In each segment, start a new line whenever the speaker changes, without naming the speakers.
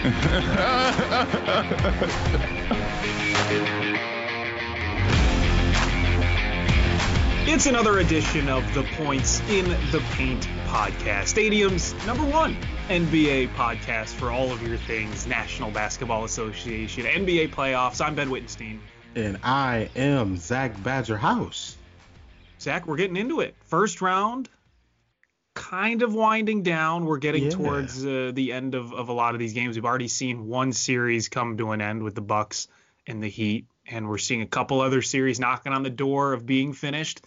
It's another edition of the Points in the Paint podcast, Stadium's number one NBA podcast for all of your things National Basketball Association, NBA playoffs. I'm Ben Wittenstein.
And I am Zach Badger House.
Zach, we're getting into it. First round, kind of winding down. We're getting
Yeah.
towards uh, the end of, of a lot of these games. We've already seen one series come to an end with the Bucks and the Heat, and we're seeing a couple other series knocking on the door of being finished.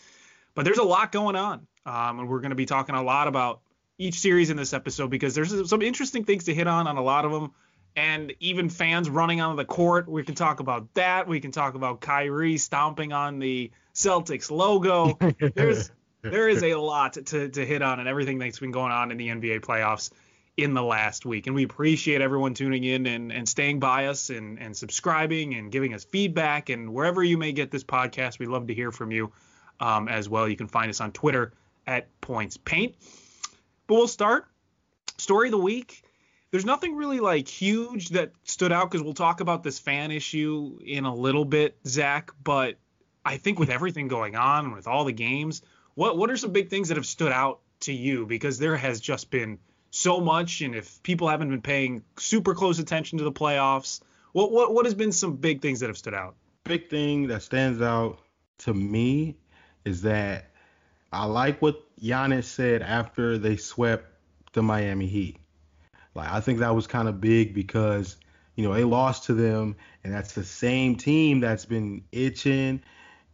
But there's a lot going on, um, and we're going to be talking a lot about each series in this episode because there's some interesting things to hit on on a lot of them. And even fans running onto the court, we can talk about that. We can talk about Kyrie stomping on the Celtics logo. There's there is a lot to, to hit on and everything that's been going on in the NBA playoffs in the last week. And we appreciate everyone tuning in and, and staying by us and, and subscribing and giving us feedback. And wherever you may get this podcast, we'd love to hear from you um, as well. You can find us on Twitter at Points Paint. But we'll start. Story of the week. There's nothing really like huge that stood out because we'll talk about this fan issue in a little bit, Zach. But I think with everything going on, and with all the games, what what are some big things that have stood out to you? Because there has just been so much, and if people haven't been paying super close attention to the playoffs, what what what has been some big things that have stood out?
Big thing that stands out to me is that I like what Giannis said after they swept the Miami Heat. Like I think that was kind of big because you know they lost to them, and that's the same team that's been itching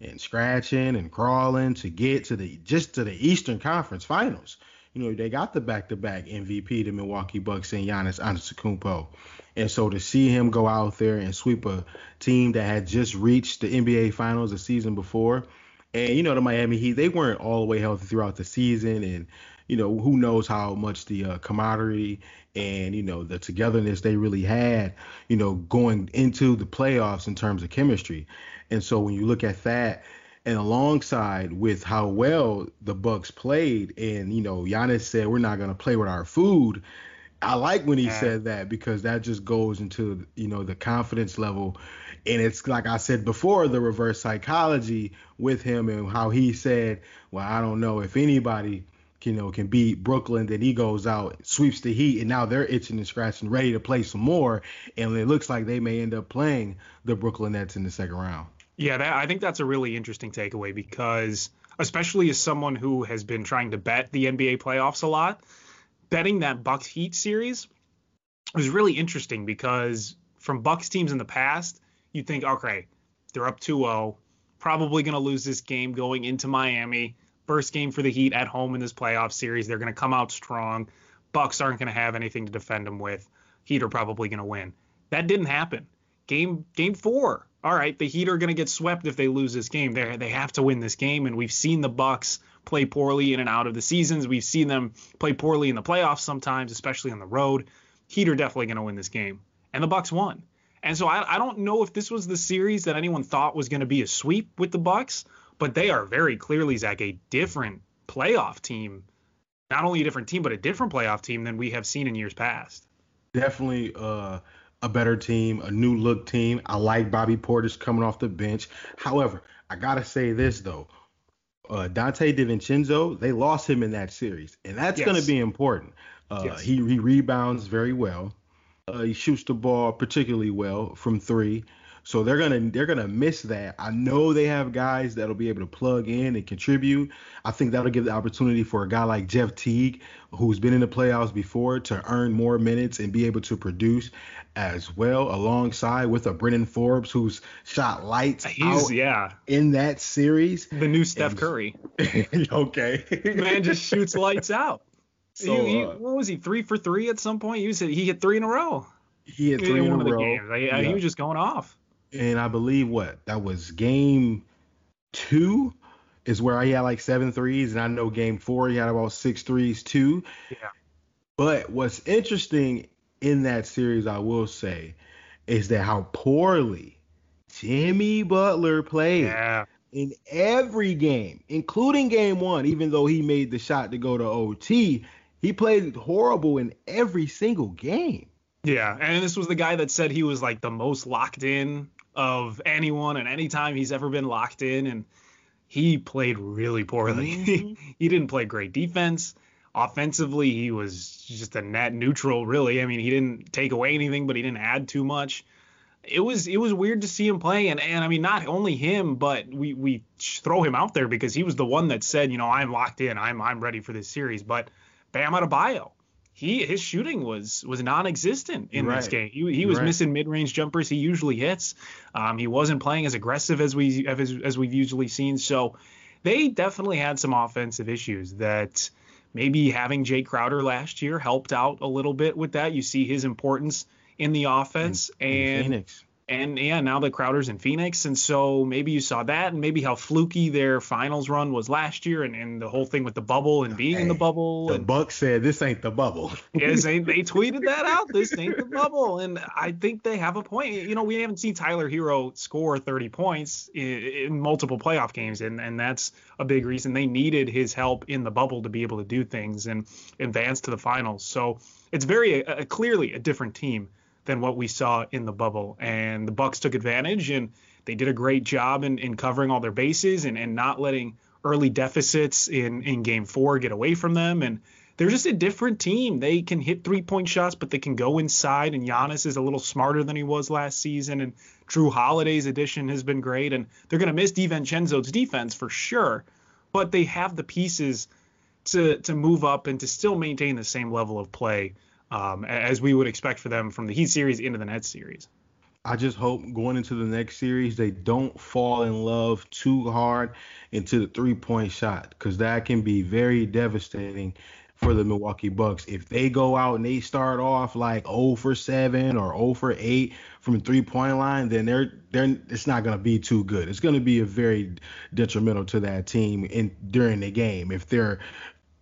and scratching and crawling to get to the just to the Eastern Conference Finals. You know they got the back-to-back MVP, the Milwaukee Bucks, and Giannis Antetokounmpo, and so to see him go out there and sweep a team that had just reached the NBA Finals the season before, and you know the Miami Heat, they weren't all the way healthy throughout the season, and you know who knows how much the uh, camaraderie and you know the togetherness they really had, you know, going into the playoffs in terms of chemistry. And so when you look at that, and alongside with how well the Bucks played, and you know Giannis said we're not gonna play with our food. I like when he
Yeah.
said that because that just goes into you know the confidence level, and it's like I said before the reverse psychology with him and how he said, well I don't know if anybody you know can beat Brooklyn, then he goes out sweeps the Heat, and now they're itching and scratching, ready to play some more, and it looks like they may end up playing the Brooklyn Nets in the second round.
Yeah, that, I think that's a really interesting takeaway because, especially as someone who has been trying to bet the NBA playoffs a lot, betting that Bucks Heat series was really interesting because from Bucks teams in the past, you think, okay, they're up 2-0, probably going to lose this game going into Miami. First game for the Heat at home in this playoff series, they're going to come out strong. Bucks aren't going to have anything to defend them with. Heat are probably going to win. That didn't happen. Game game four. All right, the Heat are going to get swept if they lose this game. They they have to win this game, and we've seen the Bucks play poorly in and out of the seasons. We've seen them play poorly in the playoffs sometimes, especially on the road. Heat are definitely going to win this game, and the Bucks won. And so I, I don't know if this was the series that anyone thought was going to be a sweep with the Bucks, but they are very clearly Zach a different playoff team. Not only a different team, but a different playoff team than we have seen in years past.
Definitely uh, a better team, a new look team. I like Bobby Portis coming off the bench. However, I gotta say this though. Uh, Donte DiVincenzo, they lost him in that series, and that's
Yes.
going to be important. Uh,
Yes.
he, he rebounds very well. Uh, he shoots the ball particularly well from three, So they're gonna they're gonna miss that. I know they have guys that'll be able to plug in and contribute. I think that'll give the opportunity for a guy like Jeff Teague, who's been in the playoffs before, to earn more minutes and be able to produce as well, alongside with a Bryn Forbes who's shot lights
He's
out
yeah,
in that series.
the new Steph
And-
Curry.
okay.
Man just shoots lights out.
So,
he, he-
uh,
what was he three for three at some point? He was he hit three in a row.
he had three in,
one
a
of the
row.
games. Like, uh, He was just going off.
And I believe what that was game two is where I had like seven threes, and I know game four he had about six threes too.
Yeah.
But what's interesting in that series, I will say, is that how poorly Jimmy Butler played
Yeah.
in every game, including game one, even though he made the shot to go to OT, he played horrible in every single game.
Yeah, and this was the guy that said he was like the most locked in of anyone and anytime he's ever been locked in and he played really poorly.
Mhm.
he didn't play great defense. Offensively, he was just a net neutral really. I mean, he didn't take away anything, but he didn't add too much. It was it was weird to see him play and and I mean not only him, but we we throw him out there because he was the one that said, you know, I'm locked in. I'm I'm ready for this series, but Bam Adebayo he his shooting was was non-existent in this game. He, he was
Right.
missing mid-range jumpers he usually hits. Um, he wasn't playing as aggressive as we as, as we've usually seen. So they definitely had some offensive issues that maybe having Jae Crowder last year helped out a little bit with that. You see his importance in the offense
in
and
Phoenix.
And yeah, now the Crowder's in Phoenix, and so maybe you saw that, and maybe how fluky their finals run was last year, and, and the whole thing with the bubble and being in the bubble.
The
and,
Bucks said this ain't the bubble.
Yes, they, they tweeted that out. This ain't the bubble, and I think they have a point. You know, we haven't seen Tyler Herro score 30 points in, in multiple playoff games, and and that's a big reason they needed his help in the bubble to be able to do things and advance to the finals. So it's very uh, clearly a different team than what we saw in the bubble, and the Bucks took advantage and they did a great job in, in covering all their bases and, and not letting early deficits in in game four get away from them and they're just a different team. They can hit three point shots, but they can go inside. And Giannis is a little smarter than he was last season. And Jrue Holiday's addition has been great. And they're going to miss DiVincenzo's defense for sure, but they have the pieces to to move up and to still maintain the same level of play um, as we would expect for them from the Heat series into the Nets series.
I just hope going into the next series they don't fall in love too hard into the three point shot because that can be very devastating for the Milwaukee Bucks. If they go out and they start off like 0 for 7 or 0 for 8 from three point line, then they're they're it's not going to be too good. It's going to be a very detrimental to that team in during the game if they're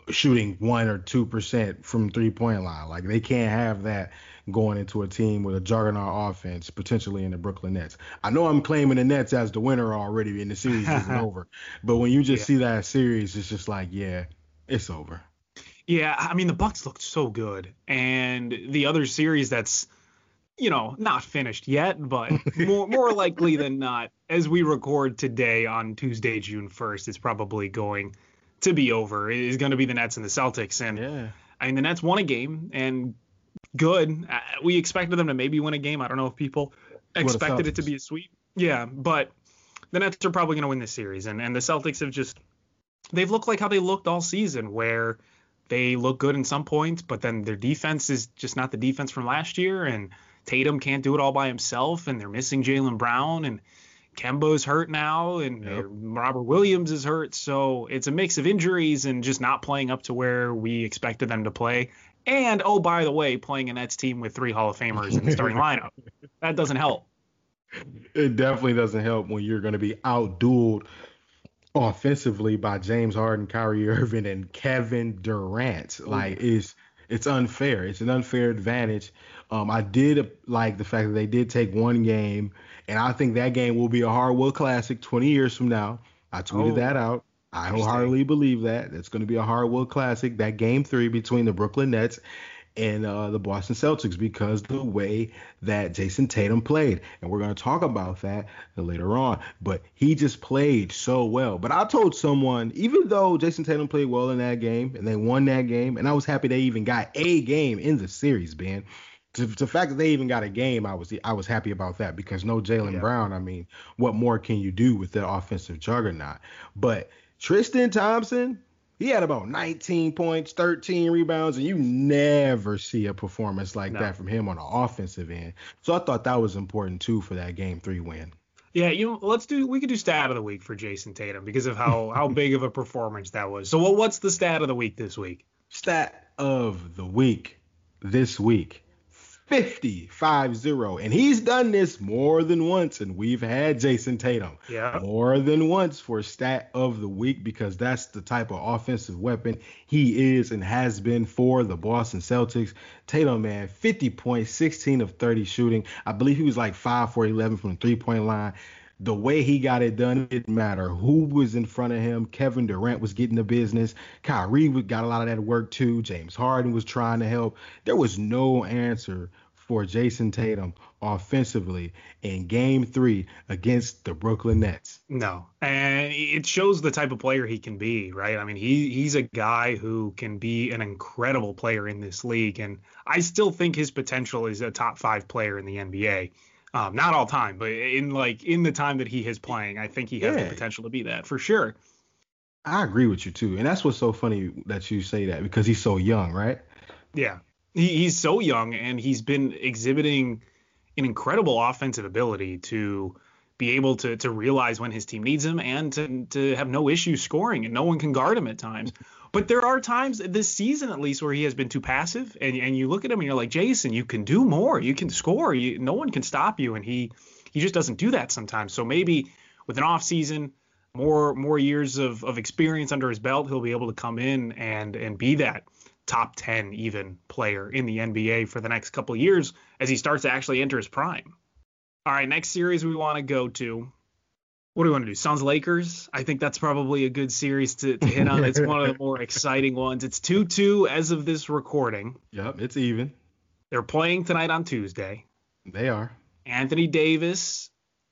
shooting one or two percent from three point line. Like they can't have that going into a team with a juggernaut offense, potentially in the Brooklyn Nets. I know I'm claiming the Nets as the winner already, and the series isn't over. But when you just
Yeah.
see that series, it's just like, yeah, it's over.
Yeah, I mean the Bucks looked so good, and the other series that's you know not finished yet, but more more likely than not, as we record today on Tuesday, June first, it's probably going to be over. It is going to be the Nets and the Celtics, and
Yeah.
I mean the Nets won a game and good. Uh, We expected them to maybe win a game. I don't know if people expected it to be a sweep. Yeah, but the Nets are probably going to win this series, and and the Celtics have just they've looked like how they looked all season, where they look good in some points, but then their defense is just not the defense from last year, and Tatum can't do it all by himself, and they're missing Jaylen Brown, and Kemba's hurt now, and
Yep.
Robert Williams is hurt, so it's a mix of injuries and just not playing up to where we expected them to play. And oh, by the way, playing a Nets team with three Hall of Famers in the starting lineup, that doesn't help.
It definitely doesn't help when you're going to be outdueled offensively by James Harden, Kyrie Irving, and Kevin Durant. Like it's it's unfair. It's an unfair advantage. Um, I did like the fact that they did take one game, and I think that game will be a hardwood classic 20 years from now. I tweeted
Oh,
that out. I wholeheartedly believe that. It's going to be a hardwood classic. That game three between the Brooklyn Nets and uh, the Boston Celtics because the way that Jayson Tatum played. And we're going to talk about that later on. But he just played so well. But I told someone, even though Jayson Tatum played well in that game and they won that game, and I was happy they even got a game in the series, Ben. The, the fact that they even got a game, I was I was happy about that because no Jaylen yeah. Brown. I mean, what more can you do with that offensive juggernaut? But Tristan Thompson, he had about 19 points, 13 rebounds, and you never see a performance like no. that from him on the offensive end. So I thought that was important too for that game three win.
Yeah, you know, let's do we could do stat of the week for Jayson Tatum because of how how big of a performance that was. So what what's the stat of the week this week?
Stat of the week this week. 50 5-0 and he's done this more than once and we've had Jayson Tatum
yeah.
more than once for stat of the week because that's the type of offensive weapon he is and has been for the Boston Celtics. Tatum man 50 points 16 of 30 shooting. I believe he was like 5 for 11 from the three point line the way he got it done, it didn't matter who was in front of him. Kevin Durant was getting the business. Kyrie got a lot of that work too. James Harden was trying to help. There was no answer for Jayson Tatum offensively in game three against the Brooklyn Nets.
No. And it shows the type of player he can be, right? I mean, he he's a guy who can be an incredible player in this league. And I still think his potential is a top five player in the NBA. Um, not all time, but in like in the time that he is playing, I think he has yeah. the potential to be that for sure.
I agree with you too, and that's what's so funny that you say that because he's so young, right?
Yeah, he, he's so young, and he's been exhibiting an incredible offensive ability to be able to to realize when his team needs him and to to have no issue scoring, and no one can guard him at times. But there are times this season, at least, where he has been too passive, and and you look at him and you're like, Jayson, you can do more. You can score. You, no one can stop you, and he he just doesn't do that sometimes. So maybe with an off season, more more years of of experience under his belt, he'll be able to come in and and be that top 10 even player in the NBA for the next couple years as he starts to actually enter his prime. All right, next series we want to go to what do we want to do? Suns Lakers. I think that's probably a good series to, to hit on. It's one of the more exciting ones. It's 2 2 as of this recording.
Yep, it's even.
They're playing tonight on Tuesday.
They are.
Anthony Davis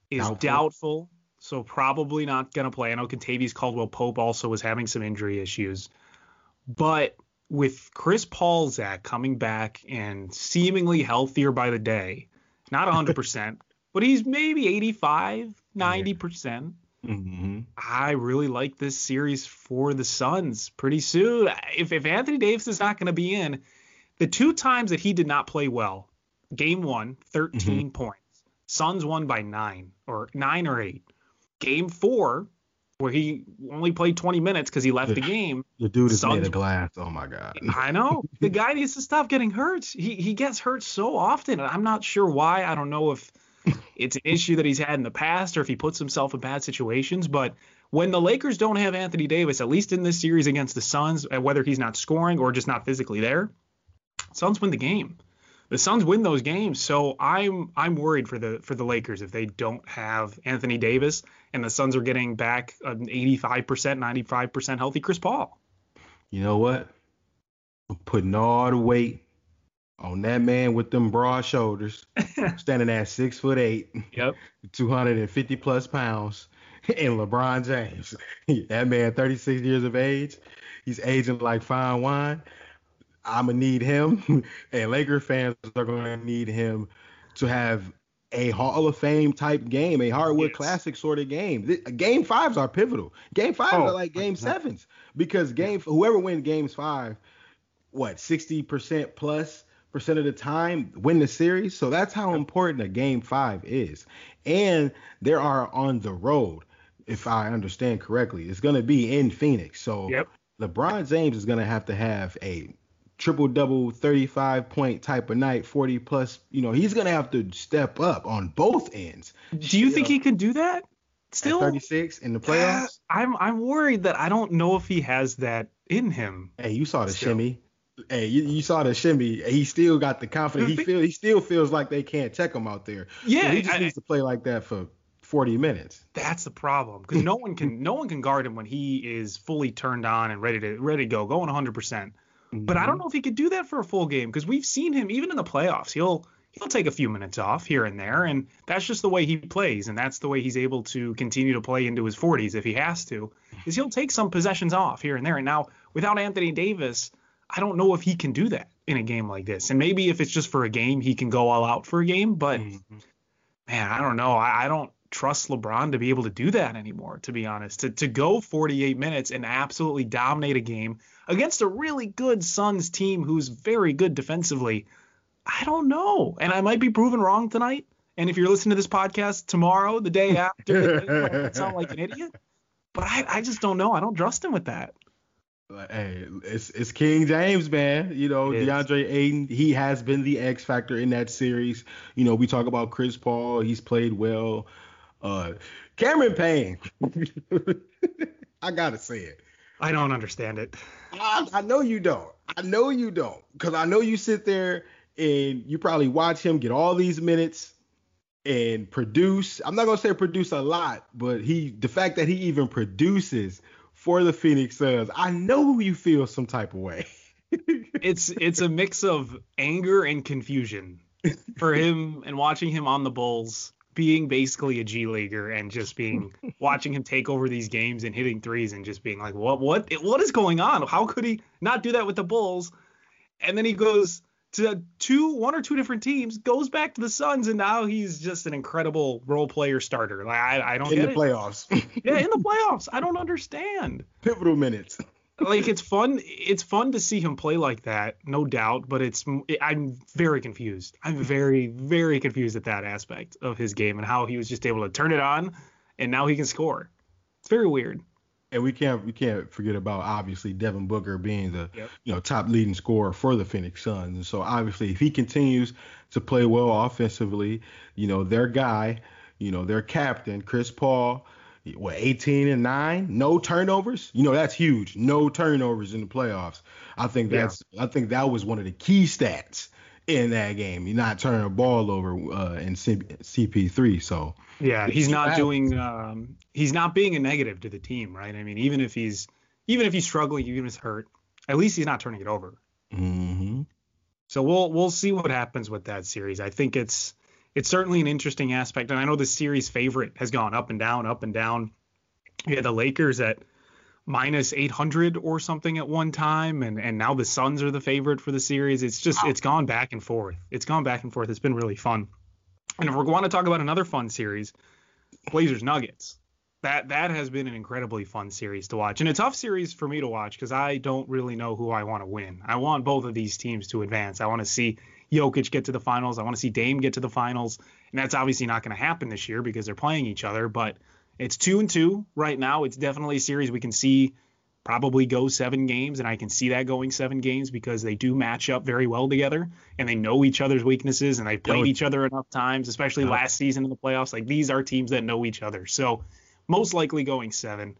is doubtful, doubtful so probably not going to play. I know Kentavious Caldwell Pope also was having some injury issues. But with Chris Paul, Zach, coming back and seemingly healthier by the day, not 100%, but he's maybe 85, 90%. Mm-hmm. I really like this series for the Suns pretty soon. If, if Anthony Davis is not going to be in, the two times that he did not play well, game one, 13 mm-hmm. points. Suns won by nine or nine or eight. Game four, where he only played 20 minutes because he left the, the, game.
The dude is Suns, made of glass. Oh my god.
I know. The guy needs to stop getting hurt. He he gets hurt so often. I'm not sure why. I don't know if it's an issue that he's had in the past or if he puts himself in bad situations. But when the Lakers don't have Anthony Davis, at least in this series against the Suns, uh, whether he's not scoring or just not physically there, Suns win the game. The Suns win those games, so I'm I'm worried for the for the Lakers if they don't have Anthony Davis and the Suns are getting back an 85%, 95% healthy Chris Paul.
You know what? I'm putting all the weight on that man with them broad shoulders, standing at six foot eight,
yep,
250 plus pounds, and LeBron James. that man, 36 years of age, he's aging like fine wine. I'm gonna need him, and Laker fans are gonna need him to have a Hall of Fame type game, a hardwood yes. classic sort of game. Game fives are pivotal. Game fives oh, are like game sevens because game whoever wins games five, what 60% plus percent of the time win the series. So that's how important a game five is. And there are on the road, if I understand correctly, it's going to be in Phoenix. So
yep.
LeBron James is going to have to have a triple double 35 point type of night 40 plus you know he's gonna have to step up on both ends
do you, you think know, he can do that still
36 in the playoffs
i'm i'm worried that i don't know if he has that in him
hey you saw the still. shimmy Hey, you, you, saw the shimmy. He still got the confidence. He feel he still feels like they can't check him out there.
Yeah,
so he just I, needs to play like that for 40 minutes.
That's the problem because no one can no one can guard him when he is fully turned on and ready to ready to go, going 100. percent But I don't mm-hmm. know if he could do that for a full game because we've seen him even in the playoffs. He'll he'll take a few minutes off here and there, and that's just the way he plays, and that's the way he's able to continue to play into his 40s if he has to. Is he'll take some possessions off here and there. And now without Anthony Davis, I don't know if he can do that in a game like this. And maybe if it's just for a game, he can go all out for a game. But mm-hmm. man, I don't know. I, I, don't trust LeBron to be able to do that anymore, to be honest. To, to go 48 minutes and absolutely dominate a game against a really good Suns team who's very good defensively. I don't know. And I might be proven wrong tonight. And if you're listening to this podcast tomorrow, the day after, sound like an idiot. But I, I just don't know. I don't trust him with that.
Hey, it's it's King James, man. You know, DeAndre Ayton, he has been the X factor in that series. You know, we talk about Chris Paul, he's played well. Uh Cameron Payne. I gotta say it.
I don't understand it.
I, I know you don't. I know you don't. Because I know you sit there and you probably watch him get all these minutes and produce. I'm not gonna say produce a lot, but he the fact that he even produces for the Phoenix Suns, I know you feel some type of way.
it's it's a mix of anger and confusion for him and watching him on the Bulls being basically a G leaguer and just being watching him take over these games and hitting threes and just being like what what what is going on? How could he not do that with the Bulls? And then he goes to two, one or two different teams, goes back to the Suns, and now he's just an incredible role player starter. Like I, I don't
in
the
it. playoffs.
yeah, in the playoffs. I don't understand.
Pivotal minutes.
like it's fun. It's fun to see him play like that, no doubt. But it's I'm very confused. I'm very, very confused at that aspect of his game and how he was just able to turn it on, and now he can score. It's very weird
and we can't we can't forget about obviously Devin Booker being the yep. you know top leading scorer for the Phoenix Suns. And so obviously if he continues to play well offensively, you know, their guy, you know, their captain, Chris Paul, what 18 and 9, no turnovers. You know, that's huge. No turnovers in the playoffs. I think that's yeah. I think that was one of the key stats in that game. You're not turning the ball over uh, in CP3. So
yeah, he's not doing. Um, he's not being a negative to the team, right? I mean, even if he's even if he's struggling, even if he's hurt, at least he's not turning it over.
Mm-hmm.
So we'll we'll see what happens with that series. I think it's it's certainly an interesting aspect, and I know the series favorite has gone up and down, up and down. You had the Lakers at minus 800 or something at one time and and now the Suns are the favorite for the series. It's just wow. it's gone back and forth. It's gone back and forth. It's been really fun. And if we're going to talk about another fun series, Blazers Nuggets. That that has been an incredibly fun series to watch and a tough series for me to watch because I don't really know who I want to win. I want both of these teams to advance. I want to see Jokic get to the finals. I want to see Dame get to the finals, and that's obviously not going to happen this year because they're playing each other. But it's two and two right now. It's definitely a series we can see probably go seven games, and I can see that going seven games because they do match up very well together and they know each other's weaknesses and they've played each other enough times, especially last season in the playoffs. Like these are teams that know each other. So most likely going seven.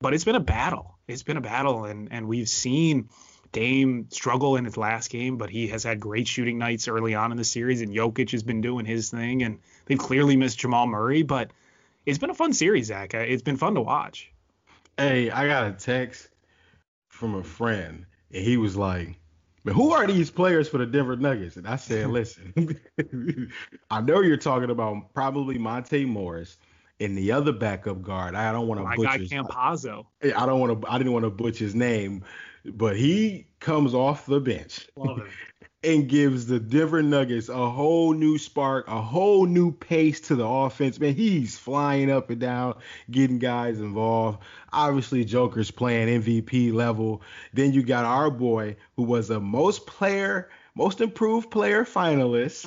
But it's been a battle. It's been a battle, and and we've seen Dame struggle in his last game, but he has had great shooting nights early on in the series, and Jokic has been doing his thing, and they've clearly missed Jamal Murray, but it's been a fun series, Zach. Uh, it's been fun to watch.
Hey, I got a text from a friend, and he was like, "Man, who are these players for the Denver Nuggets?" And I said, "Listen, I know you're talking about probably Monte Morris." And the other backup guard, I don't want to oh, butcher.
His, Campazzo.
I don't want to. I didn't want to butcher his name, but he comes off the bench.
Love it
and gives the Denver Nuggets a whole new spark, a whole new pace to the offense. Man, he's flying up and down, getting guys involved. Obviously, Joker's playing MVP level. Then you got our boy, who was a most player, most improved player finalist.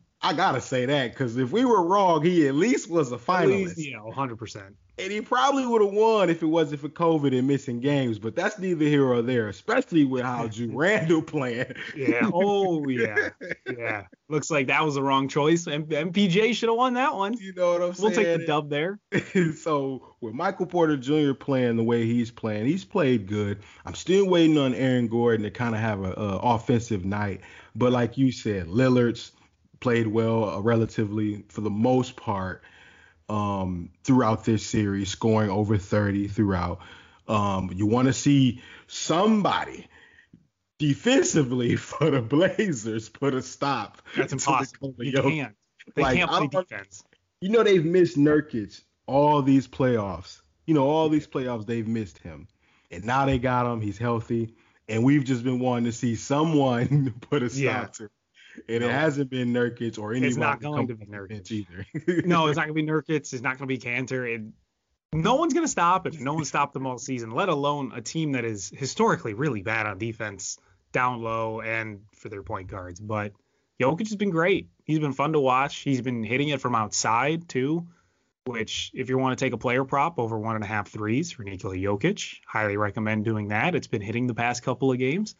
I gotta say that because if we were wrong, he at least was a finalist. Least,
yeah, 100. percent
and he probably would have won if it wasn't for COVID and missing games. But that's neither here or there, especially with how Ju Randle playing.
yeah. Oh yeah. Yeah. Looks like that was the wrong choice. M- MPJ should have won that one.
You know what I'm
saying?
We'll
take the dub there.
so with Michael Porter Jr. playing the way he's playing, he's played good. I'm still waiting on Aaron Gordon to kind of have an offensive night. But like you said, Lillard's played well uh, relatively for the most part um, throughout this series, scoring over 30 throughout. Um, you want to see somebody defensively for the Blazers put a stop.
That's impossible. You can't. They like, can't play defense.
You know they've missed Nurkic all these playoffs. You know all these playoffs they've missed him, and now they got him. He's healthy, and we've just been wanting to see someone put a stop
Yeah.
to. And
No.
it hasn't been Nurkic or anyone.
It's not going to be Nurkic.
either.
no, it's not gonna be Nurkic. It's not gonna be Kanter. It, no one's gonna stop it. No one stopped them all season. Let alone a team that is historically really bad on defense, down low, and for their point guards. But Jokic has been great. He's been fun to watch. He's been hitting it from outside too, which if you want to take a player prop over one and a half threes for Nikola Jokic, highly recommend doing that. It's been hitting the past couple of games.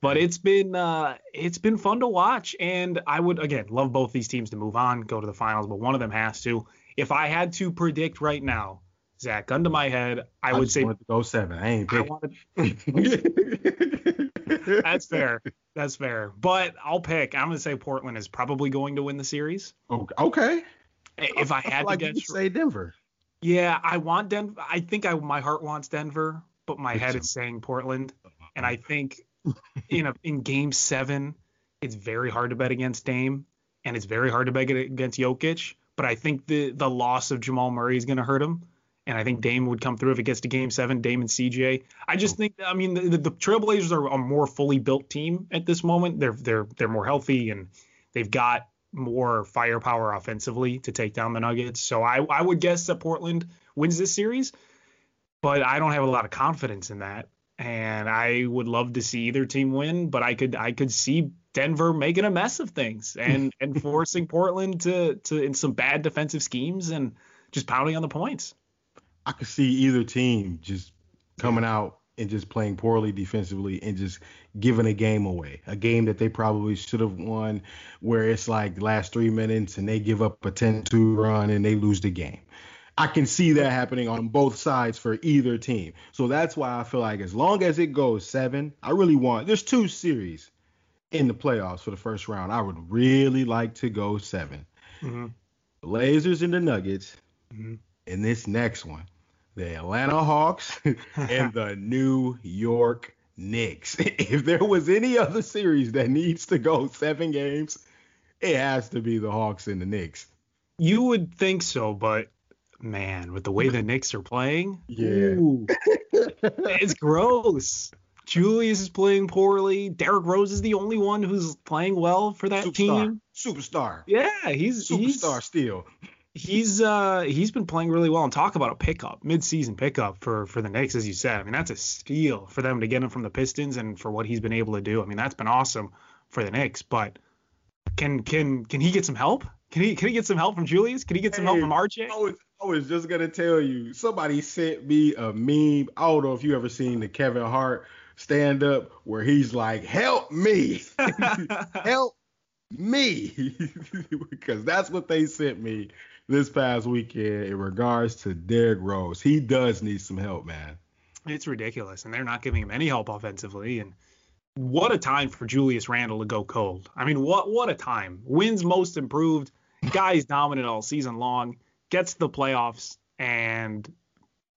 But it's been uh, it's been fun to watch, and I would again love both these teams to move on, go to the finals, but one of them has to. If I had to predict right now, Zach, gun to my head, I, would
just
say
to go seven. I ain't
I
picking.
wanted, that's fair. That's fair. But I'll pick. I'm gonna say Portland is probably going to win the series.
Okay.
If I had
like
to guess,
say Denver.
yeah, I want Denver. I think I my heart wants Denver, but my head is saying Portland. And I think in a in game seven, it's very hard to bet against Dame, and it's very hard to bet against Jokic. But I think the the loss of Jamal Murray is going to hurt him, and I think Dame would come through if it gets to game seven. Dame and CJ. I just oh. think. I mean, the, the, the Trailblazers are a more fully built team at this moment. They're they're they're more healthy and they've got more firepower offensively to take down the Nuggets. So I I would guess that Portland wins this series, but I don't have a lot of confidence in that. And I would love to see either team win, but I could I could see Denver making a mess of things and and forcing Portland to to in some bad defensive schemes and just pounding on the points.
I could see either team just coming out and just playing poorly defensively and just giving a game away. A game that they probably should have won where it's like last three minutes and they give up a 10-2 run and they lose the game. I can see that happening on both sides for either team. So that's why I feel like as long as it goes seven, I really want there's two series in the playoffs for the first round. I would really like to go 7
Mhm.
Blazers and the Nuggets.
Mhm.
And this next one, the Atlanta Hawks and the New York Knicks. If there was any other series that needs to go seven games, it has to be the Hawks and the Knicks.
You would think so, but man, with the way the Knicks are playing,
Yeah.
ooh, it's gross. Julius is playing poorly. Derrick Rose is the only one who's playing well for that
Superstar.
team.
Superstar.
Yeah, he's he's
Superstar still.
he's uh he's been playing really well and talk about a pickup mid-season pickup for for the Knicks as you said. I mean that's a steal for them to get him from the Pistons and for what he's been able to do. I mean that's been awesome for the Knicks, but can can can he get some help? Can he can he get some help from Julius? Can he get some help from RJ?
I was, I was just gonna tell you. Somebody sent me a meme. I don't know if you ever seen the Kevin Hart stand up where he's like, "Help me, help me," because that's what they sent me this past weekend in regards to Derrick Rose. He does need some help, man.
It's ridiculous, and they're not giving him any help offensively. And what a time for Julius Randle to go cold. I mean, what what a time. Wins most improved. Guy's dominant all season long. Gets the playoffs, and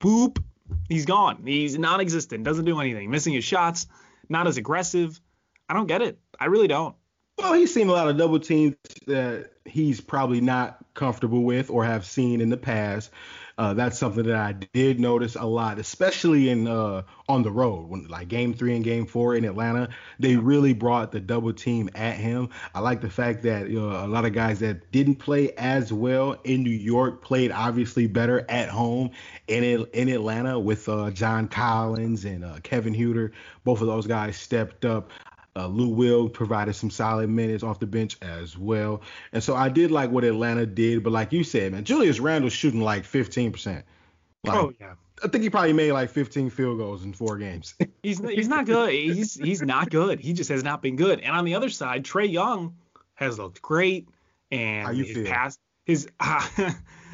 boop, he's gone. He's non-existent. Doesn't do anything. Missing his shots. Not as aggressive. I don't get it. I really don't.
Well, he's seen a lot of double teams that he's probably not comfortable with or have seen in the past. Uh, that's something that I did notice a lot, especially in uh, on the road when like Game Three and Game Four in Atlanta. They really brought the double team at him. I like the fact that uh, a lot of guys that didn't play as well in New York played obviously better at home in in Atlanta with uh, John Collins and uh, Kevin Huerter. Both of those guys stepped up. Uh, Lou Will provided some solid minutes off the bench as well. And so I did like what Atlanta did. But like you said, man, Julius Randle's shooting like 15%. Like,
oh yeah.
I think he probably made like 15 field goals in four games.
He's he's not good. He's he's not good. He just has not been good. And on the other side, Trae Young has looked great. And
How you
his
feel?
past his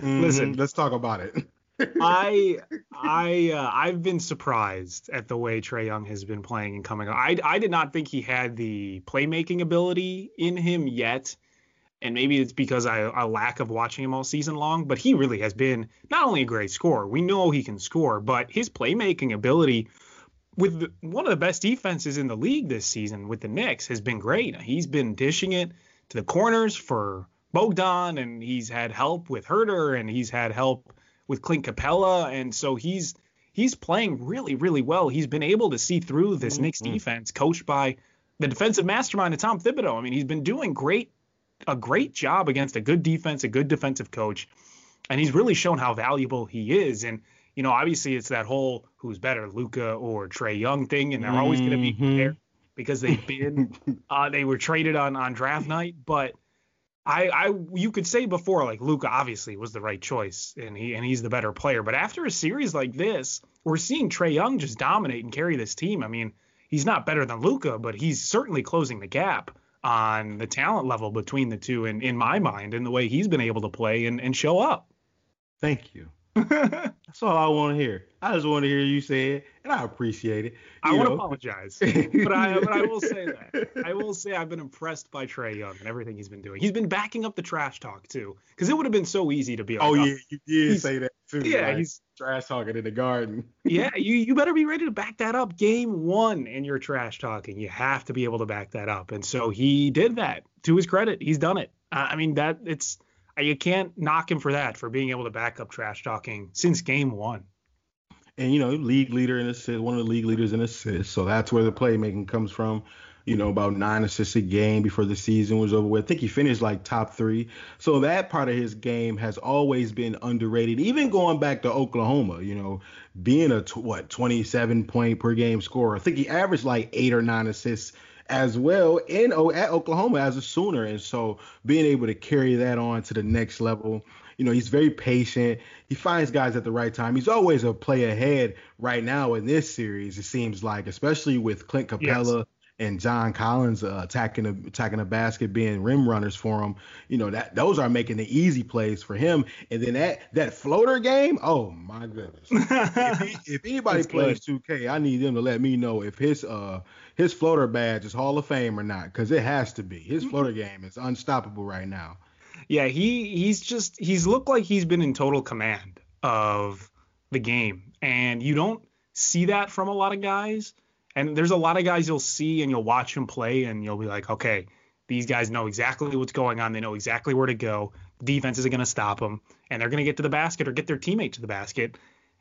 listen,
Mhm, let's talk about it.
I I uh, I've been surprised at the way Trae Young has been playing and coming. I I did not think he had the playmaking ability in him yet. And maybe it's because I a lack of watching him all season long, but he really has been not only a great scorer, we know he can score, but his playmaking ability with the, one of the best defenses in the league this season with the Knicks has been great. He's been dishing it to the corners for Bogdan, and he's had help with Huerter, and he's had help with Clint Capela, and so he's he's playing really, really well. He's been able to see through this mm-hmm. Knicks defense, coached by the defensive mastermind of Tom Thibodeau. I mean, he's been doing great, a great job against a good defense, a good defensive coach, and he's really shown how valuable he is. And you know, obviously, it's that whole who's better, Luka or Trae Young thing, and they're always going to be mm-hmm. there because they've been uh, they were traded on on draft night, but. I, I you could say before like Luka obviously was the right choice and he and he's the better player but after a series like this we're seeing Trae Young just dominate and carry this team I mean he's not better than Luka, but he's certainly closing the gap on the talent level between the two, and in my mind, in the way he's been able to play and, and show up.
Thank you. That's all I want to hear. I just want to hear you say it, and I appreciate it. You
I want to apologize, but I but I will say that I will say I've been impressed by Trae Young and everything he's been doing. He's been backing up the trash talk too, because it would have been so easy to be like,
oh, oh yeah, you did say that too.
Yeah, like, he's
trash talking in the garden.
yeah, you you better be ready to back that up. Game one in your trash talking, you have to be able to back that up, and so he did that. To his credit, he's done it. I mean that it's you can't knock him for that for being able to back up trash talking since game one.
And you know, league leader in assists, one of the league leaders in assists. So that's where the playmaking comes from. You know, about nine assists a game before the season was over with. I think he finished like top three. So that part of his game has always been underrated. Even going back to Oklahoma, you know, being a what 27 point per game scorer. I think he averaged like eight or nine assists as well in at Oklahoma as a Sooner, and so being able to carry that on to the next level. You know, he's very patient. He finds guys at the right time. He's always a play ahead right now in this series. It seems like, especially with Clint Capela Yes and John Collins uh, attacking a, attacking a basket, being rim runners for him. You know that those are making the easy plays for him. And then that that floater game, oh my goodness! if, he, if, anybody plays good. 2K, I need them to let me know if his uh his floater badge is Hall of Fame or not, because it has to be. His floater game is unstoppable right now.
Yeah, he he's just he's looked like he's been in total command of the game, and you don't see that from a lot of guys. And there's a lot of guys you'll see and you'll watch them play, and you'll be like, okay, these guys know exactly what's going on. They know exactly where to go. The defense isn't going to stop them, and they're going to get to the basket or get their teammate to the basket.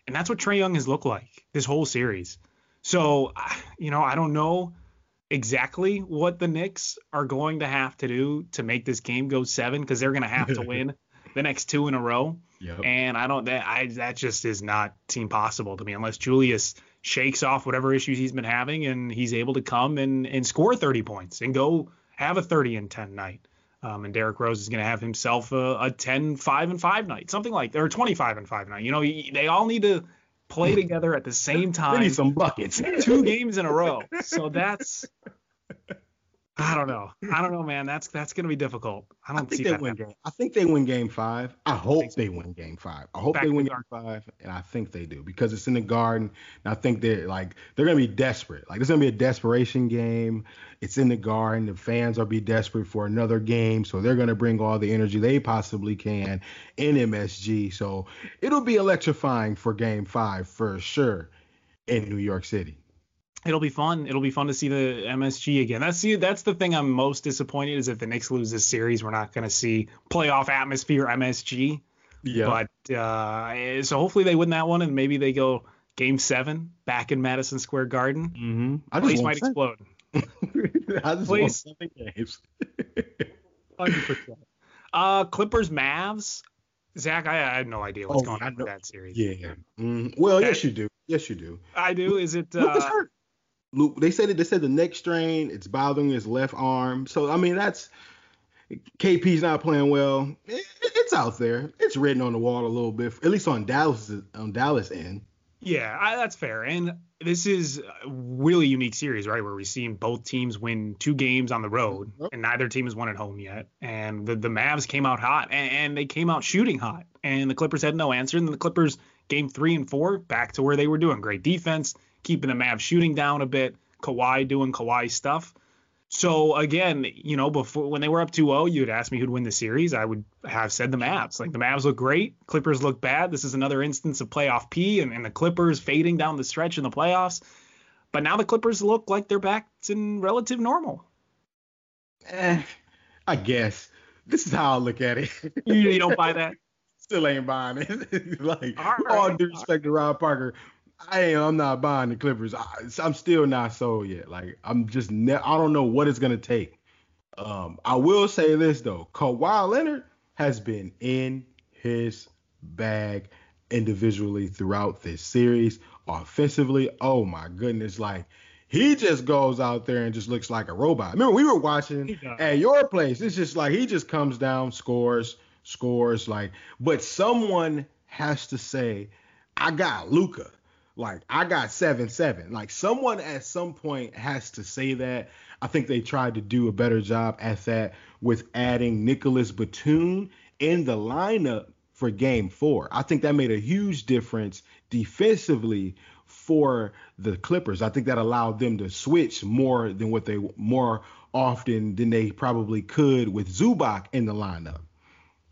And that's what Trae Young has looked like this whole series. So, you know, I don't know exactly what the Knicks are going to have to do to make this game go seven because they're going to have to win the next two in a row. Yep. And I don't that I that just is not seem possible to me unless Julius shakes off whatever issues he's been having and he's able to come and and score 30 points and go have a 30 and 10 night. Um, and Derrick Rose is going to have himself a, a 10, 5 and 5 night, something like that, or 25 and 5 night. You know, they all need to play together at the same time.
need some buckets.
two games in a row. So that's I don't know. I don't know, man. That's that's gonna be difficult. I don't I
think
see
they
that.
Win game. I think they win game five. I hope I they win game five. I hope Back they win game five, and I think they do because it's in the Garden. And I think they're like they're gonna be desperate. Like it's gonna be a desperation game. It's in the Garden. The fans are be desperate for another game, so they're gonna bring all the energy they possibly can in MSG. So it'll be electrifying for game five for sure in New York City
it'll be fun. It'll be fun to see the MSG again. That's the that's the thing I'm most disappointed is if the Knicks lose this series, we're not going to see playoff atmosphere MSG. Yeah. But uh, so hopefully they win that one and maybe they go Game Seven back in Madison Square Garden.
Mm-hmm.
I Place might seven. explode.
I just Place, want seven games.
Hundred percent. Uh, Clippers Mavs. Zach, I, I, had no idea what's oh, going on with that series.
Yeah. Mm, well, that, yes, you do. Yes, you do.
I do. Is it? Uh, hurt.
Luke, they said it. They said the neck strain. It's bothering his left arm. So I mean, that's KP's not playing well. It, it's out there. It's written on the wall a little bit, at least on Dallas on Dallas end.
Yeah, I, that's fair. And this is a really unique series, right? Where we've seen both teams win two games on the road, and neither team has won at home yet. And the, the Mavs came out hot, and, and they came out shooting hot. And the Clippers had no answer. And the Clippers, game three and four, back to where they were doing. Great defense, keeping the Mavs shooting down a bit, Kawhi doing Kawhi stuff. So again, you know, before when they were up 2-0, you'd ask me who'd win the series. I would have said the Mavs. Like the Mavs look great, Clippers look bad. This is another instance of playoff P and, and the Clippers fading down the stretch in the playoffs. But now the Clippers look like they're back in relative normal.
Eh, I guess. This is how I look at it.
you, you don't buy that?
Still ain't buying it. like all, right, all due respect to Rob Parker, I am. I'm not buying the Clippers. I, am still not sold yet. Like I'm just. Ne- I don't know what it's gonna take. Um, I will say this though. Kawhi Leonard has been in his bag individually throughout this series. Offensively, oh my goodness, like he just goes out there and just looks like a robot. Remember, we were watching at your place. It's just like he just comes down, scores, scores, like, but someone has to say, I got Luka. Like I got seven seven. Like someone at some point has to say that. I think they tried to do a better job at that with adding Nicolas Batum in the lineup for game four. I think that made a huge difference defensively for the Clippers. I think that allowed them to switch more than what they more often than they probably could with Zubac in the lineup.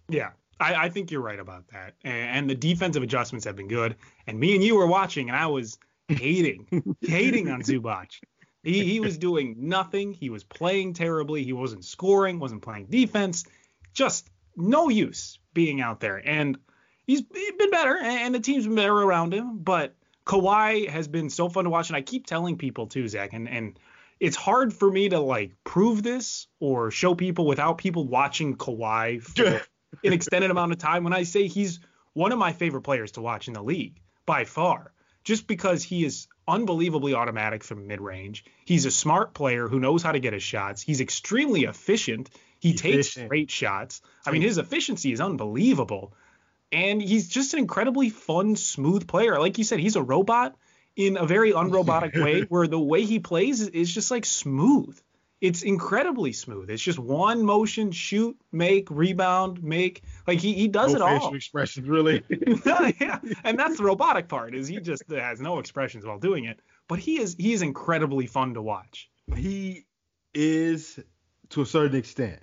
Yeah, I, I think you're right about that. And, and, the defensive adjustments have been good. And me and you were watching, and I was hating, hating on Zubac. He he was doing nothing. He was playing terribly. He wasn't scoring. Wasn't playing defense. Just no use being out there. And he's, been better, and the team's been better around him. But Kawhi has been so fun to watch, and I keep telling people too, Zach, and and it's hard for me to like prove this or show people without people watching Kawhi for an extended amount of time. When I say he's one of my favorite players to watch in the league by far, just because he is unbelievably automatic from mid range. He's a smart player who knows how to get his shots. He's extremely efficient. He efficient. takes great shots. I mean, his efficiency is unbelievable and he's just an incredibly fun, smooth player. Like you said, he's a robot in a very unrobotic way, where the way he plays is just like smooth. It's incredibly smooth. It's just one motion, shoot, make, rebound, make. Like he, he does
no
it
facial all. expressions, really.
yeah, and that's the robotic part is he just has no expressions while doing it. But he is he is incredibly fun to watch.
He is to a certain extent.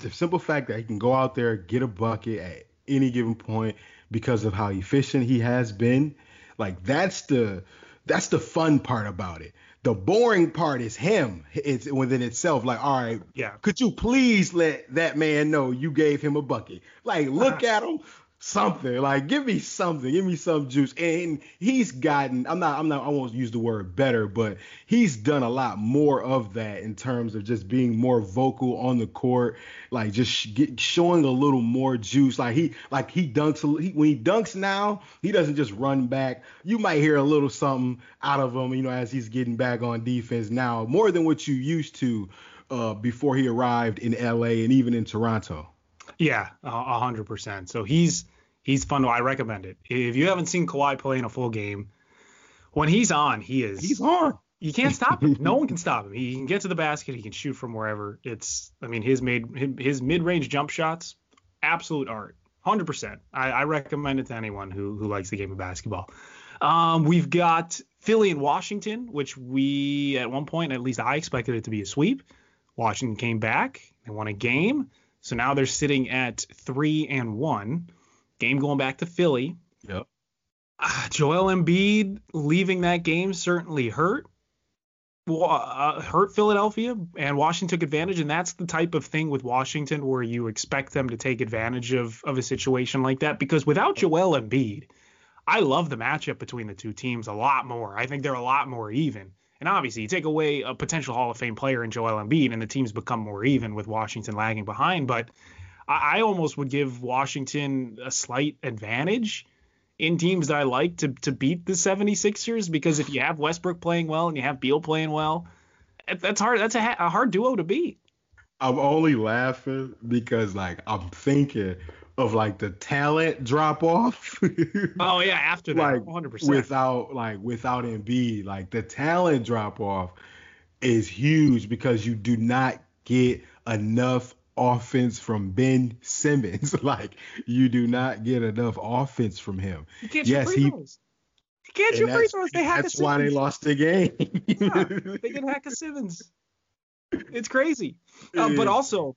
The simple fact that he can go out there, get a bucket at any given point because of how efficient he has been. Like that's the that's the fun part about it. The boring part is him. It's within itself. Like, all right,
yeah.
Could you please let that man know you gave him a bucket? Like, look uh-huh. at him something. Like, give me something. Give me some juice. And he's gotten. I'm not. I'm not. I won't use the word better, but he's done a lot more of that in terms of just being more vocal on the court. Like, just get, showing a little more juice. Like he. Like he dunks. He, when he dunks now, he doesn't just run back. You might hear a little something out of him. You know, as he's getting back on defense now, more than what you used to. Uh, before he arrived in LA and even in Toronto.
Yeah, a hundred percent. So he's he's fun. To, I recommend it. If you haven't seen Kawhi play in a full game, when he's on, he is.
He's on.
You can't stop him. no one can stop him. He can get to the basket. He can shoot from wherever. It's. I mean, his made his mid range jump shots, absolute art. Hundred percent. I, I recommend it to anyone who who likes the game of basketball. Um, we've got Philly and Washington, which we at one point, at least I expected it to be a sweep. Washington came back. They won a game. So now they're sitting at three and one. Game going back to Philly.
Yep.
Uh, Joel Embiid leaving that game certainly hurt. Uh, hurt Philadelphia, and Washington took advantage. And that's the type of thing with Washington where you expect them to take advantage of of a situation like that. Because without Joel Embiid, I love the matchup between the two teams a lot more. I think they're a lot more even. And obviously, you take away a potential Hall of Fame player in Joel Embiid, and the teams become more even with Washington lagging behind. But I, I almost would give Washington a slight advantage in teams that I like to to beat the 76ers because if you have Westbrook playing well and you have Beal playing well, that's hard. That's a, a hard duo to beat.
I'm only laughing because like I'm thinking of like the talent drop off.
oh yeah, after that,
like
100%.
Without like without Embiid, like the talent drop off is huge because you do not get enough offense from Ben Simmons. like you do not get enough offense from him.
You can't yes, he. Throws. You can't shoot free throws. They hack
That's why they lost the game.
yeah, they can hack a Simmons. It's crazy. Uh, but also,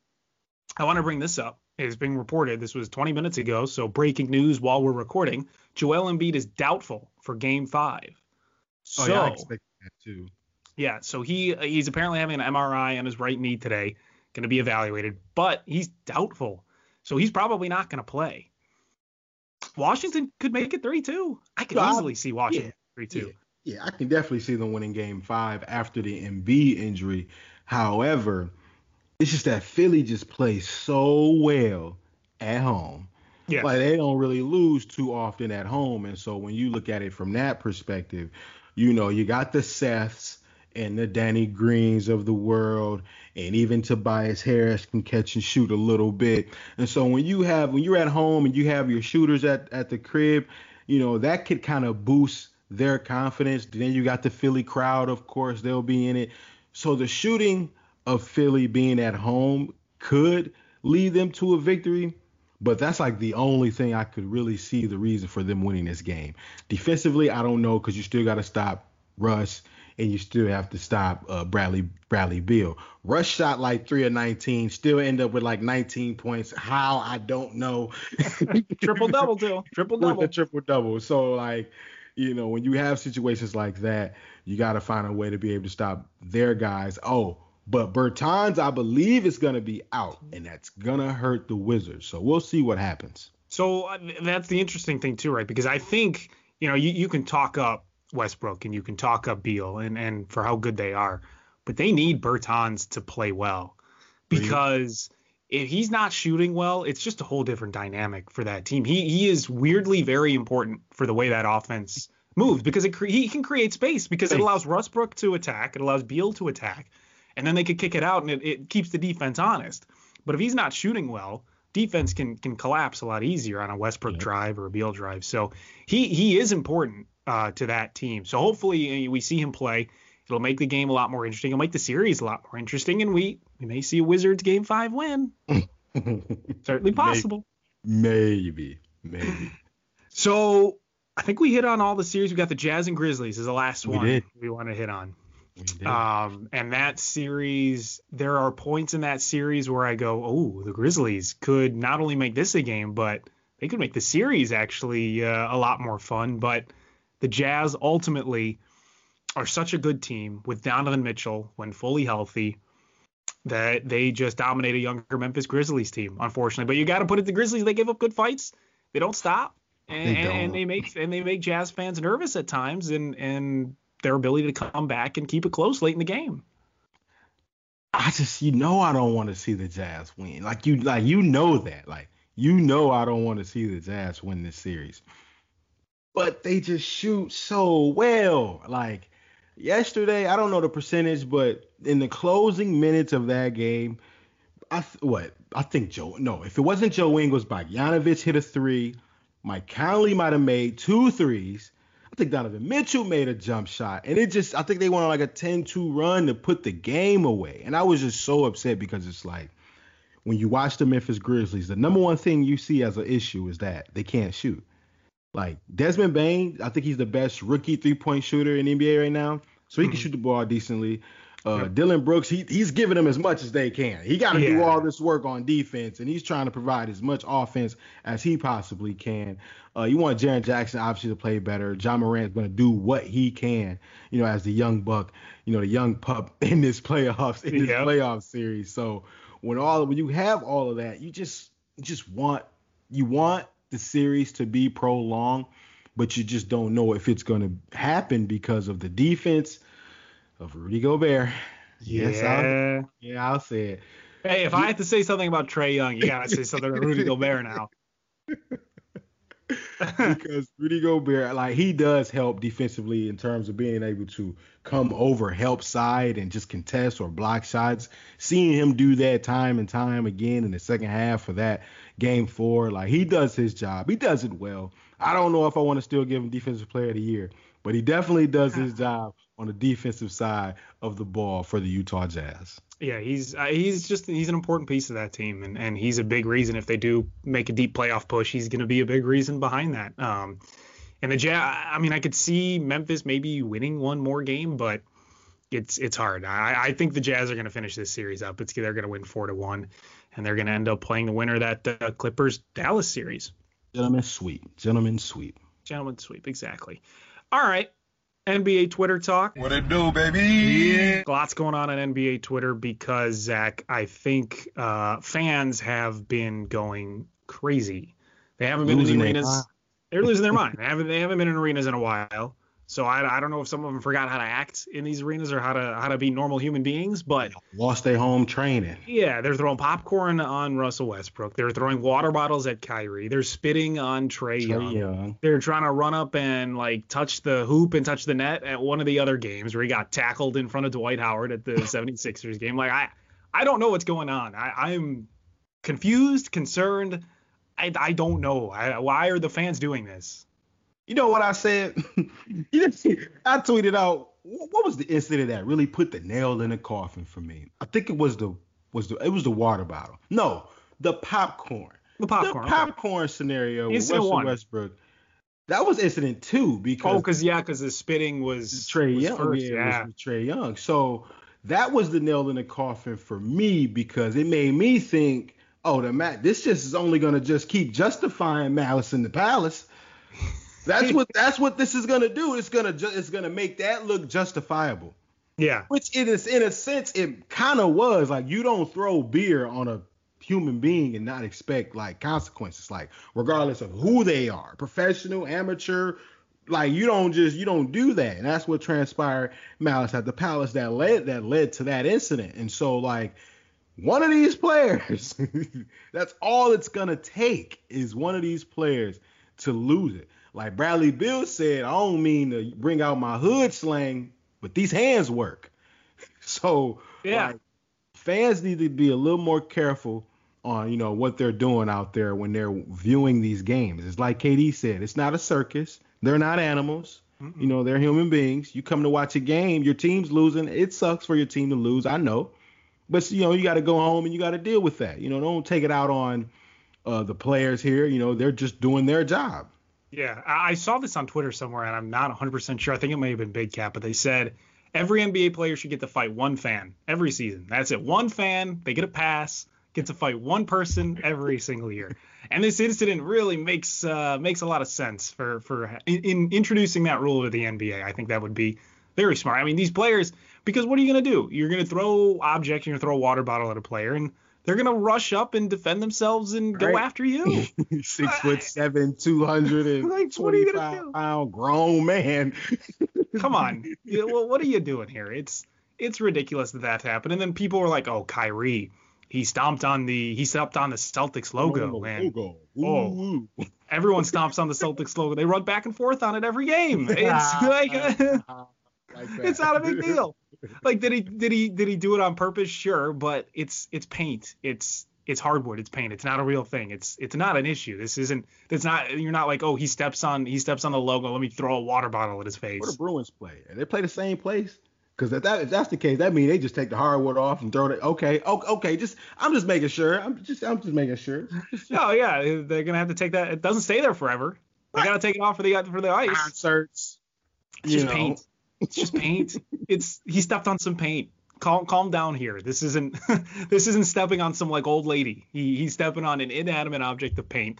I want to bring this up is being reported. This was 20 minutes ago, so breaking news while we're recording. Joel Embiid is doubtful for Game Five. So,
oh yeah, I expect that too.
Yeah, so he he's apparently having an MRI on his right knee today, going to be evaluated, but he's doubtful, so he's probably not going to play. Washington could make it three two. I could easily see Washington history too.
Yeah, yeah, I can definitely see them winning Game Five after the Embiid injury. However, it's just that Philly just plays so well at home.
Yeah.
Like they don't really lose too often at home. And so when you look at it from that perspective, you know, you got the Seths and the Danny Greens of the world, and even Tobias Harris can catch and shoot a little bit. And so when you have when you're at home and you have your shooters at, at the crib, you know, that could kind of boost their confidence. Then you got the Philly crowd, of course, they'll be in it. So the shooting of Philly being at home could lead them to a victory. But that's like the only thing I could really see the reason for them winning this game. Defensively, I don't know because you still got to stop Russ and you still have to stop uh, Bradley Bradley Beal. Russ shot like three of 19, still end up with like 19 points. How I don't know.
triple double too. Triple double.
triple double. So like, you know, when you have situations like that, you got to find a way to be able to stop their guys. Oh, but Bertans, I believe, is going to be out, and that's going to hurt the Wizards. So we'll see what happens.
So uh, that's the interesting thing too, right? Because I think you know you, you can talk up Westbrook and you can talk up Beal and and for how good they are, but they need Bertans to play well because if he's not shooting well, it's just a whole different dynamic for that team. He he is weirdly very important for the way that offense moves because it cre- he can create space because it allows Westbrook to attack, it allows Beal to attack, and then they could kick it out and it, it keeps the defense honest. But if he's not shooting well, defense can can collapse a lot easier on a Westbrook drive or a Beal drive. So he he is important uh, to that team. So hopefully we see him play. It'll make the game a lot more interesting. It'll make the series a lot more interesting, and we we may see a Wizards game five win. Certainly possible.
Maybe, maybe.
So I think we hit on all the series. We got the Jazz and Grizzlies is the last
We
one
did.
we want to hit on. Um, and that series, there are points in that series where I go, oh, the Grizzlies could not only make this a game, but they could make the series actually uh, a lot more fun. But the Jazz ultimately are such a good team with Donovan Mitchell when fully healthy that they just dominate a younger Memphis Grizzlies team, unfortunately. But you got to put it the Grizzlies; they give up good fights. They don't stop, and,
They don't.
and they make and they make Jazz fans nervous at times, and and their ability to come back and keep it close late in the game.
I just, you know, I don't want to see the Jazz win. Like you, like you know that. Like you know, I don't want to see the Jazz win this series. But they just shoot so well. Like yesterday, I don't know the percentage, but in the closing minutes of that game, I th- what I think Joe. No, if it wasn't Joe Ingles, Bogdanovic hit a three. Mike Conley might have made two threes. I think Donovan Mitchell made a jump shot. And it just, I think they went on like a 10 2 run to put the game away. And I was just so upset because it's like, when you watch the Memphis Grizzlies, the number one thing you see as an issue is that they can't shoot. Like Desmond Bane, I think he's the best rookie three point shooter in the NBA right now. So he can mm-hmm. shoot the ball decently. Uh, Dillon Brooks, he, he's giving them as much as they can. He got to do all this work on defense, and he's trying to provide as much offense as he possibly can. Uh, you want Jaren Jackson obviously to play better. Ja Morant's going to do what he can, you know, as the young buck, you know, the young pup in this playoffs in this
Yeah.
playoff series. So when all when you have all of that, you just you just want you want the series to be prolonged, but you just don't know if it's going to happen because of the defense of Rudy Gobert. Yes, I'll,
yeah.
yeah, I'll say it.
Hey, if I have to say something about Trae Young, you gotta say something about Rudy Gobert now.
because Rudy Gobert, like he does help defensively in terms of being able to come over, help side, and just contest or block shots. Seeing him do that time and time again in the second half of that game four, like he does his job. He does it well. I don't know if I want to still give him Defensive Player of the Year, but he definitely does his job on the defensive side of the ball for the Utah Jazz.
Yeah, he's uh, he's just he's an important piece of that team, and and he's a big reason if they do make a deep playoff push, he's going to be a big reason behind that. Um, and the Jazz, I mean, I could see Memphis maybe winning one more game, but it's it's hard. I, I think the Jazz are going to finish this series up. It's they're going to win four to one, and they're going to end up playing the winner of that uh, Clippers Dallas series.
Gentlemen sweep. Gentlemen sweep.
Gentlemen sweep, exactly. All right. NBA Twitter talk.
What it do, baby?
Lots going on on NBA Twitter because Zach, I think uh, fans have been going crazy. They haven't been
Losing
in the arenas. They're losing their mind. They haven't they haven't been in arenas in a while. So I, I don't know if some of them forgot how to act in these arenas or how to how to be normal human beings, but
Lost their home training.
yeah, they're throwing popcorn on Russell Westbrook. They're throwing water bottles at Kyrie. They're spitting on
Trae
Young.
Young.
They're trying to run up and like touch the hoop and touch the net at one of the other games where he got tackled in front of Dwight Howard at the 76ers game. Like I I don't know what's going on. I, I'm confused, concerned. I, I don't know. I, why are the fans doing this?
You know what I said? you didn't see, I tweeted out what was the incident that really put the nail in the coffin for me? I think it was the was the it was the water bottle. No, the popcorn.
The popcorn.
The
okay.
popcorn scenario with
Incident
Russell
one.
Westbrook. That was incident two because
Oh, because yeah, because the spitting was
Trae
was
Young.
first.
yeah,
yeah.
was Trae Young. So that was the nail in the coffin for me because it made me think, oh, the Matt, this just is only gonna just keep justifying malice in the palace. That's what that's what this is gonna do. It's gonna ju- it's gonna make that look justifiable.
yeah.
Which it is in a sense it kind of was. Like you don't throw beer on a human being and not expect like consequences. Like regardless of who they are, professional, amateur, like you don't just you don't do that. And that's what transpired Malice at the Palace that led that led to that incident. And so like one of these players, that's all it's gonna take is one of these players to lose it. Like Bradley Beal said, I don't mean to bring out my hood slang, but these hands work. So
Yeah.
like, fans need to be a little more careful on you know what they're doing out there when they're viewing these games. It's like KD said, it's not a circus. They're not animals. You know, they're human beings. You come to watch a game, your team's losing. It sucks for your team to lose. I know. But you know, you got to go home and you got to deal with that. You know, don't take it out on uh, the players here. You know, they're just doing their job.
Yeah, I saw this on Twitter somewhere, and I'm not 100% sure. I think it may have been Big Cat, but they said every NBA player should get to fight one fan every season. That's it. One fan, they get a pass, get to fight one person every single year. And this incident really makes uh, makes a lot of sense for for in, in introducing that rule to the NBA. I think that would be very smart. I mean, these players, because what are you going to do? You're going to throw objects, you're going to throw a water bottle at a player, and they're going to rush up and defend themselves and go after you.
Six foot seven, two hundred and
Like, what are you gonna do?
pound grown man.
Come on. What are you doing here? It's it's ridiculous that that happened. And then people were like, "Oh, Kyrie, he stomped on the he stomped on the Celtics logo, and
Logo.
Oh.
Ooh.
everyone stomps on the Celtics logo. They run back and forth on it every game. It's like
Like
it's not a big deal. Like did he did he did he do it on purpose? Sure, but it's it's paint. It's it's hardwood. It's paint. It's not a real thing. It's it's not an issue. This isn't. It's not. You're not like oh he steps on he steps on the logo. Let me throw a water bottle at his face.
Where the Bruins play? They play the same place? Because if, that, if that's the case, that means they just take the hardwood off and throw it. Okay, okay, okay. Just I'm just making sure. I'm just I'm just making sure.
Oh yeah, they're gonna have to take that. It doesn't stay there forever. They gotta take it off for the for the ice.
Concerts.
It's
you
just
know.
paint. It's just paint. it's he stepped on some paint. Calm calm down here. This isn't this isn't stepping on some like old lady. He he's stepping on an inanimate object of paint.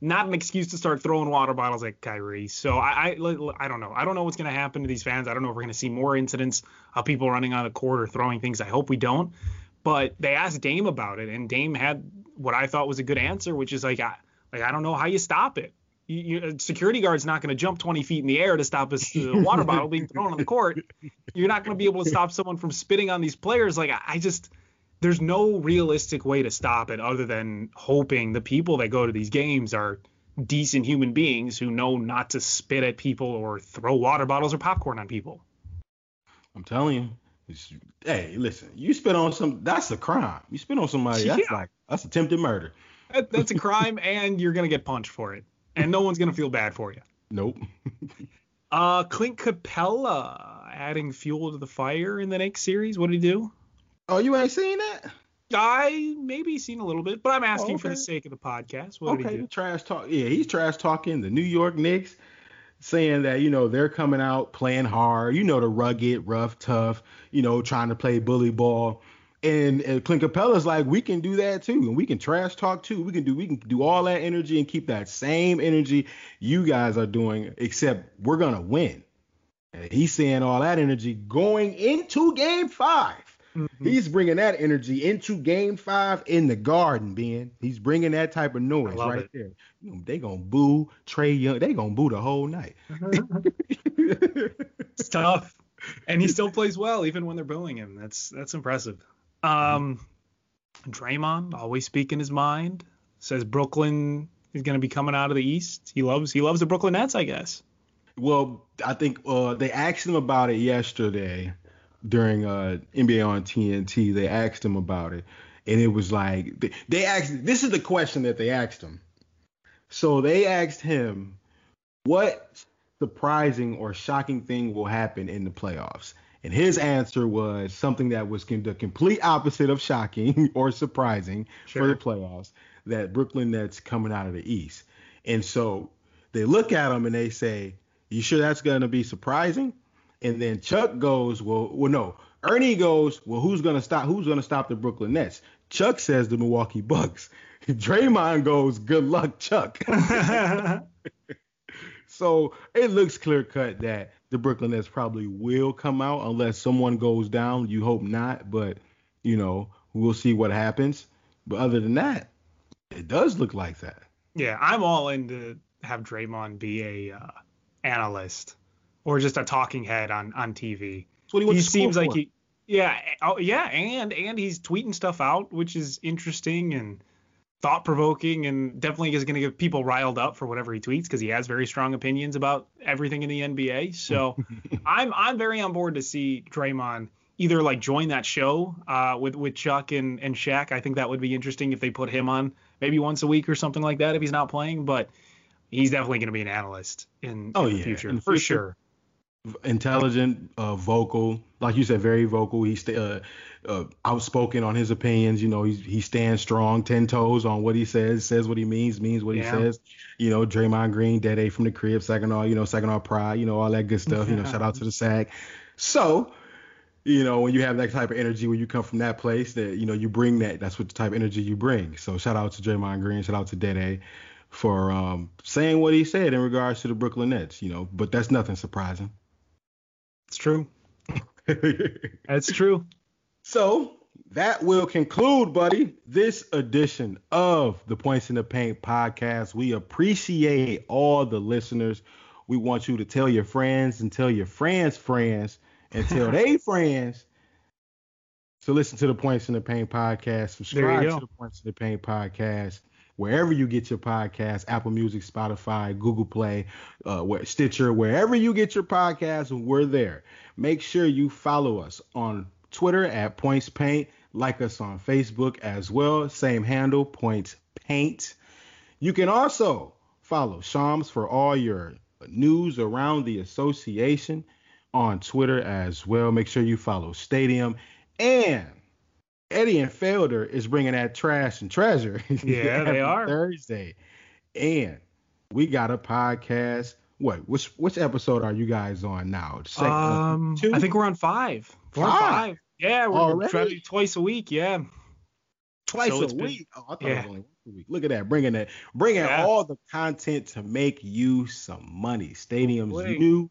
Not an excuse to start throwing water bottles at Kyrie. So I I, I don't know. I don't know what's gonna happen to these fans. I don't know if we're gonna see more incidents of people running on the court or throwing things. I hope we don't. But they asked Dame about it, and Dame had what I thought was a good answer, which is like I like I don't know how you stop it. You, you, a security guard's not going to jump 20 feet in the air to stop a water bottle being thrown on the court. You're not going to be able to stop someone from spitting on these players. Like I, I just, there's no realistic way to stop it other than hoping the people that go to these games are decent human beings who know not to spit at people or throw water bottles or popcorn on people.
I'm telling you. Hey, listen. You spit on some. That's a crime. You spit on somebody. That's
Yeah.
like that's attempted murder.
That, that's a crime, and you're going to get punched for it, and no one's going to feel bad for you.
Nope.
Uh, Clint Capela adding fuel to the fire in the next series. What did he do?
Oh, you ain't seen that?
I maybe seen a little bit, but I'm asking for the sake of the podcast. What did he
okay,
do?
trash talk. Yeah, he's trash talking the New York Knicks, saying that you know they're coming out playing hard. You know the rugged, rough, tough. You know trying to play bully ball. And, and Clint Capela's like, we can do that too, and we can trash talk too. We can do we can do all that energy and keep that same energy you guys are doing, except we're gonna win. And he's saying all that energy going into Game Five. Mm-hmm. He's bringing that energy into Game Five in the Garden, Ben. He's bringing that type of noise right it. there. They gonna boo Trae Young. They gonna boo the whole night.
it's tough, and he still plays well even when they're booing him. That's that's impressive. Um, Draymond always speaking his mind. Says Brooklyn is going to be coming out of the East. He loves he loves the Brooklyn Nets, I guess.
Well, I think uh, they asked him about it yesterday during uh, NBA on TNT. They asked him about it, and it was like they, they asked. This is the question that they asked him. So they asked him, "What surprising or shocking thing will happen in the playoffs?" And his answer was something that was the complete opposite of shocking or surprising sure. for the playoffs. That Brooklyn Nets coming out of the East, and so they look at him and they say, "You sure that's going to be surprising?" And then Chuck goes, well, well, no. Ernie goes, well, who's gonna stop? Who's gonna stop the Brooklyn Nets? Chuck says the Milwaukee Bucks. Draymond goes, good luck, Chuck. so it looks clear cut that the Brooklyn Nets probably will come out unless someone goes down. You hope not, but you know we'll see what happens. But other than that, it does look like that.
Yeah, I'm all in to have Draymond be a uh, analyst or just a talking head on on TV.
he,
he seems like he yeah oh yeah and and he's tweeting stuff out which is interesting and thought provoking and definitely is going to get people riled up for whatever he tweets because he has very strong opinions about everything in the NBA. So I'm I'm very on board to see Draymond either like join that show uh, with with Chuck and and Shaq. I think that would be interesting if they put him on maybe once a week or something like that if he's not playing. But he's definitely going to be an analyst in,
oh,
in
yeah.
the future in for future. sure
intelligent, uh, vocal, like you said, very vocal. He's uh, uh, outspoken on his opinions. You know, he he stands strong, ten toes on what he says, says what he means, means what yeah. he says. You know, Draymond Green, Dead A from the crib, second all, you know, second all pride, you know, all that good stuff. You know, shout out to the SAG. So, you know, when you have that type of energy, when you come from that place, that you know, you bring that. That's what the type of energy you bring. So, shout out to Draymond Green, shout out to Dead A for um, saying what he said in regards to the Brooklyn Nets. You know, but that's nothing surprising.
It's true. That's true.
So that will conclude, buddy, this edition of the Points in the Paint podcast. We appreciate all the listeners. We want you to tell your friends and tell your friends' friends and tell their friends to listen to the Points in the Paint podcast. Subscribe to the Points in the Paint podcast wherever you get your podcast, Apple Music, Spotify, Google Play, uh, Stitcher, wherever you get your podcast, we're there. Make sure you follow us on Twitter at Points Paint. Like us on Facebook as well. Same handle, Points Paint. You can also follow Shams for all your news around the association on Twitter as well. Make sure you follow Stadium and Eddie and Felder is bringing that trash and treasure.
Yeah, they are
Thursday, and we got a podcast. What? Which which episode are you guys on now?
Second, um, two? I think we're on five. Four five. five. Yeah, we're Already? trying twice a week. Yeah.
Twice so a week. Been, oh, I thought yeah. it was only once a week. Look at that, bringing that, bringing yeah. all the content to make you some money. Stadium's new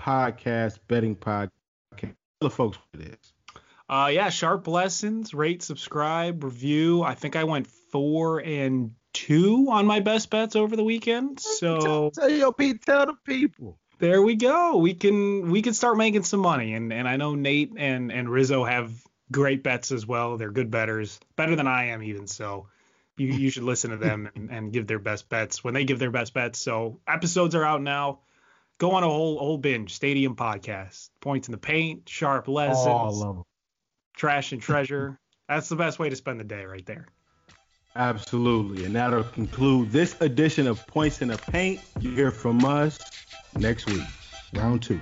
podcast, betting podcast. Tell the folks what it is.
Uh, yeah, sharp lessons. Rate, subscribe, review. I think I went four and two on my best bets over the weekend. So
tell, tell your Pete, tell the people.
There we go. We can we can start making some money. And and I know Nate and and Rizzo have great bets as well. They're good betters, better than I am even. So you you should listen to them and, and give their best bets when they give their best bets. So episodes are out now. Go on a whole whole binge. Stadium podcast, points in the paint, sharp lessons. Oh, I love them trash and treasure. That's the best way to spend the day right there.
Absolutely. And that'll conclude this edition of Points in the Paint. You hear from us next week, round two.